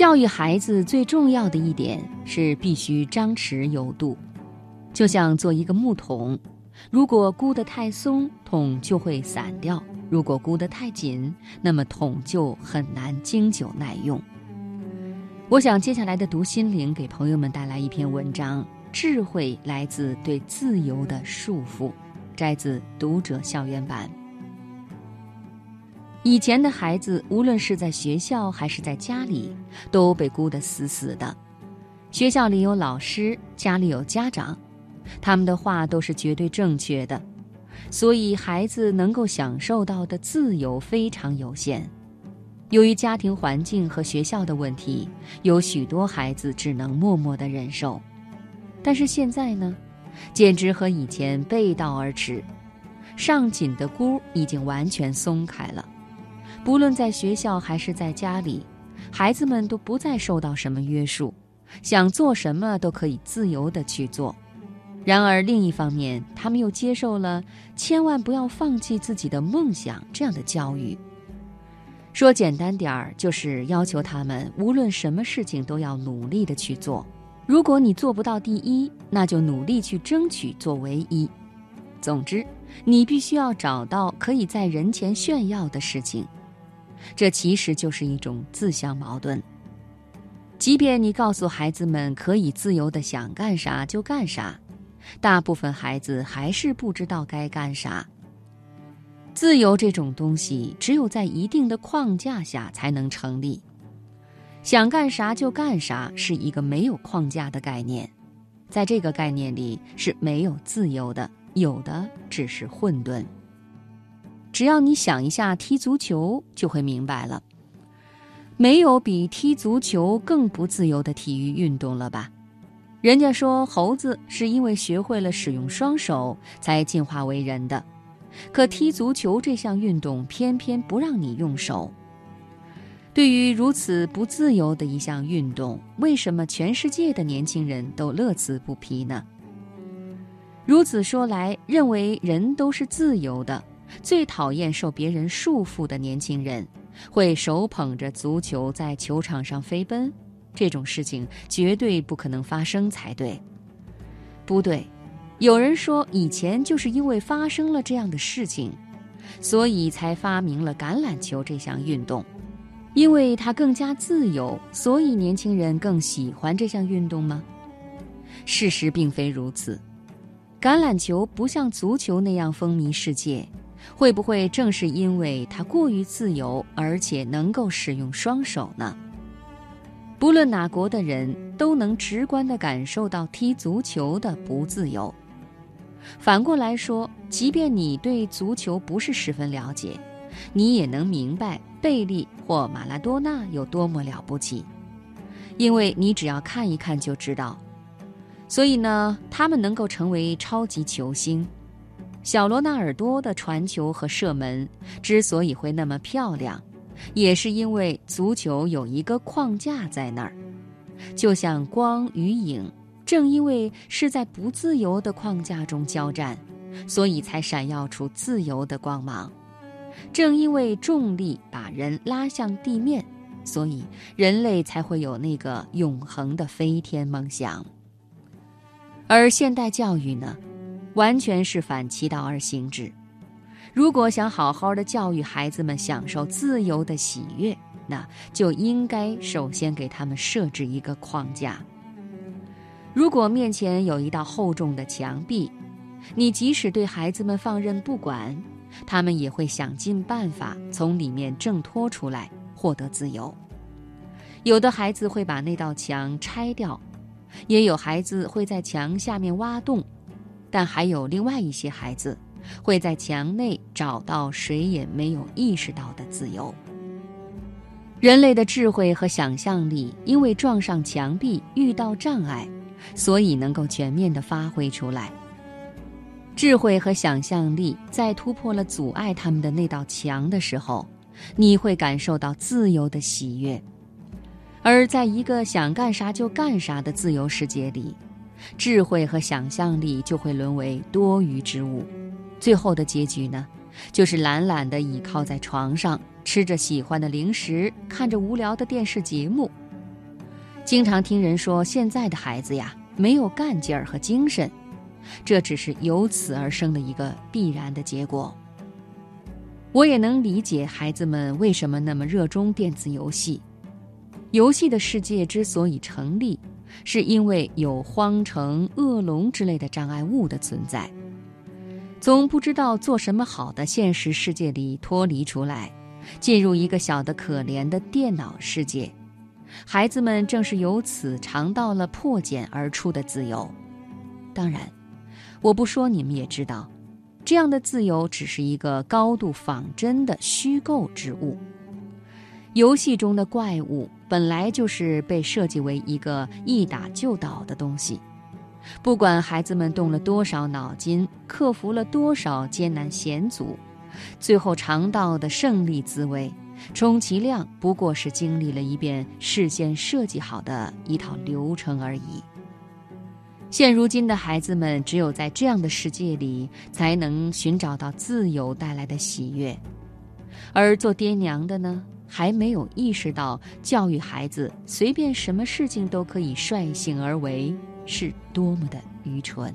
教育孩子最重要的一点是必须张弛有度，就像做一个木桶，如果箍得太松，桶就会散掉；如果箍得太紧，那么桶就很难经久耐用。我想接下来的读心灵给朋友们带来一篇文章：智慧来自对自由的束缚，摘自《读者校园版》。以前的孩子，无论是在学校还是在家里，都被箍得死死的。学校里有老师，家里有家长，他们的话都是绝对正确的，所以孩子能够享受到的自由非常有限。由于家庭环境和学校的问题，有许多孩子只能默默的忍受。但是现在呢，简直和以前背道而驰，上紧的箍已经完全松开了。不论在学校还是在家里，孩子们都不再受到什么约束，想做什么都可以自由地去做。然而另一方面，他们又接受了“千万不要放弃自己的梦想”这样的教育。说简单点儿，就是要求他们无论什么事情都要努力地去做。如果你做不到第一，那就努力去争取做唯一。总之，你必须要找到可以在人前炫耀的事情。这其实就是一种自相矛盾。即便你告诉孩子们可以自由的想干啥就干啥，大部分孩子还是不知道该干啥。自由这种东西，只有在一定的框架下才能成立。想干啥就干啥是一个没有框架的概念，在这个概念里是没有自由的，有的只是混沌。只要你想一下踢足球，就会明白了。没有比踢足球更不自由的体育运动了吧？人家说猴子是因为学会了使用双手才进化为人的，可踢足球这项运动偏偏不让你用手。对于如此不自由的一项运动，为什么全世界的年轻人都乐此不疲呢？如此说来，认为人都是自由的。最讨厌受别人束缚的年轻人，会手捧着足球在球场上飞奔，这种事情绝对不可能发生才对。不对，有人说以前就是因为发生了这样的事情，所以才发明了橄榄球这项运动，因为它更加自由，所以年轻人更喜欢这项运动吗？事实并非如此，橄榄球不像足球那样风靡世界。会不会正是因为他过于自由，而且能够使用双手呢？不论哪国的人都能直观地感受到踢足球的不自由。反过来说，即便你对足球不是十分了解，你也能明白贝利或马拉多纳有多么了不起，因为你只要看一看就知道。所以呢，他们能够成为超级球星。小罗纳尔多的传球和射门之所以会那么漂亮，也是因为足球有一个框架在那儿，就像光与影，正因为是在不自由的框架中交战，所以才闪耀出自由的光芒。正因为重力把人拉向地面，所以人类才会有那个永恒的飞天梦想。而现代教育呢？完全是反其道而行之。如果想好好的教育孩子们享受自由的喜悦，那就应该首先给他们设置一个框架。如果面前有一道厚重的墙壁，你即使对孩子们放任不管，他们也会想尽办法从里面挣脱出来，获得自由。有的孩子会把那道墙拆掉，也有孩子会在墙下面挖洞。但还有另外一些孩子，会在墙内找到谁也没有意识到的自由。人类的智慧和想象力，因为撞上墙壁遇到障碍，所以能够全面的发挥出来。智慧和想象力在突破了阻碍他们的那道墙的时候，你会感受到自由的喜悦。而在一个想干啥就干啥的自由世界里。智慧和想象力就会沦为多余之物，最后的结局呢，就是懒懒地倚靠在床上，吃着喜欢的零食，看着无聊的电视节目，经常听人说现在的孩子呀没有干劲儿和精神，这只是由此而生的一个必然的结果。我也能理解孩子们为什么那么热衷电子游戏。游戏的世界之所以成立，是因为有荒城、恶龙之类的障碍物的存在。从不知道做什么好的现实世界里脱离出来，进入一个小的可怜的电脑世界，孩子们正是由此尝到了破茧而出的自由。当然，我不说你们也知道。这样的自由只是一个高度仿真的虚构之物。游戏中的怪物本来就是被设计为一个一打就倒的东西，不管孩子们动了多少脑筋，克服了多少艰难险阻，最后尝到的胜利滋味，充其量不过是经历了一遍事先设计好的一套流程而已。现如今的孩子们，只有在这样的世界里，才能寻找到自由带来的喜悦。而做爹娘的呢，还没有意识到教育孩子随便什么事情都可以率性而为是多么的愚蠢。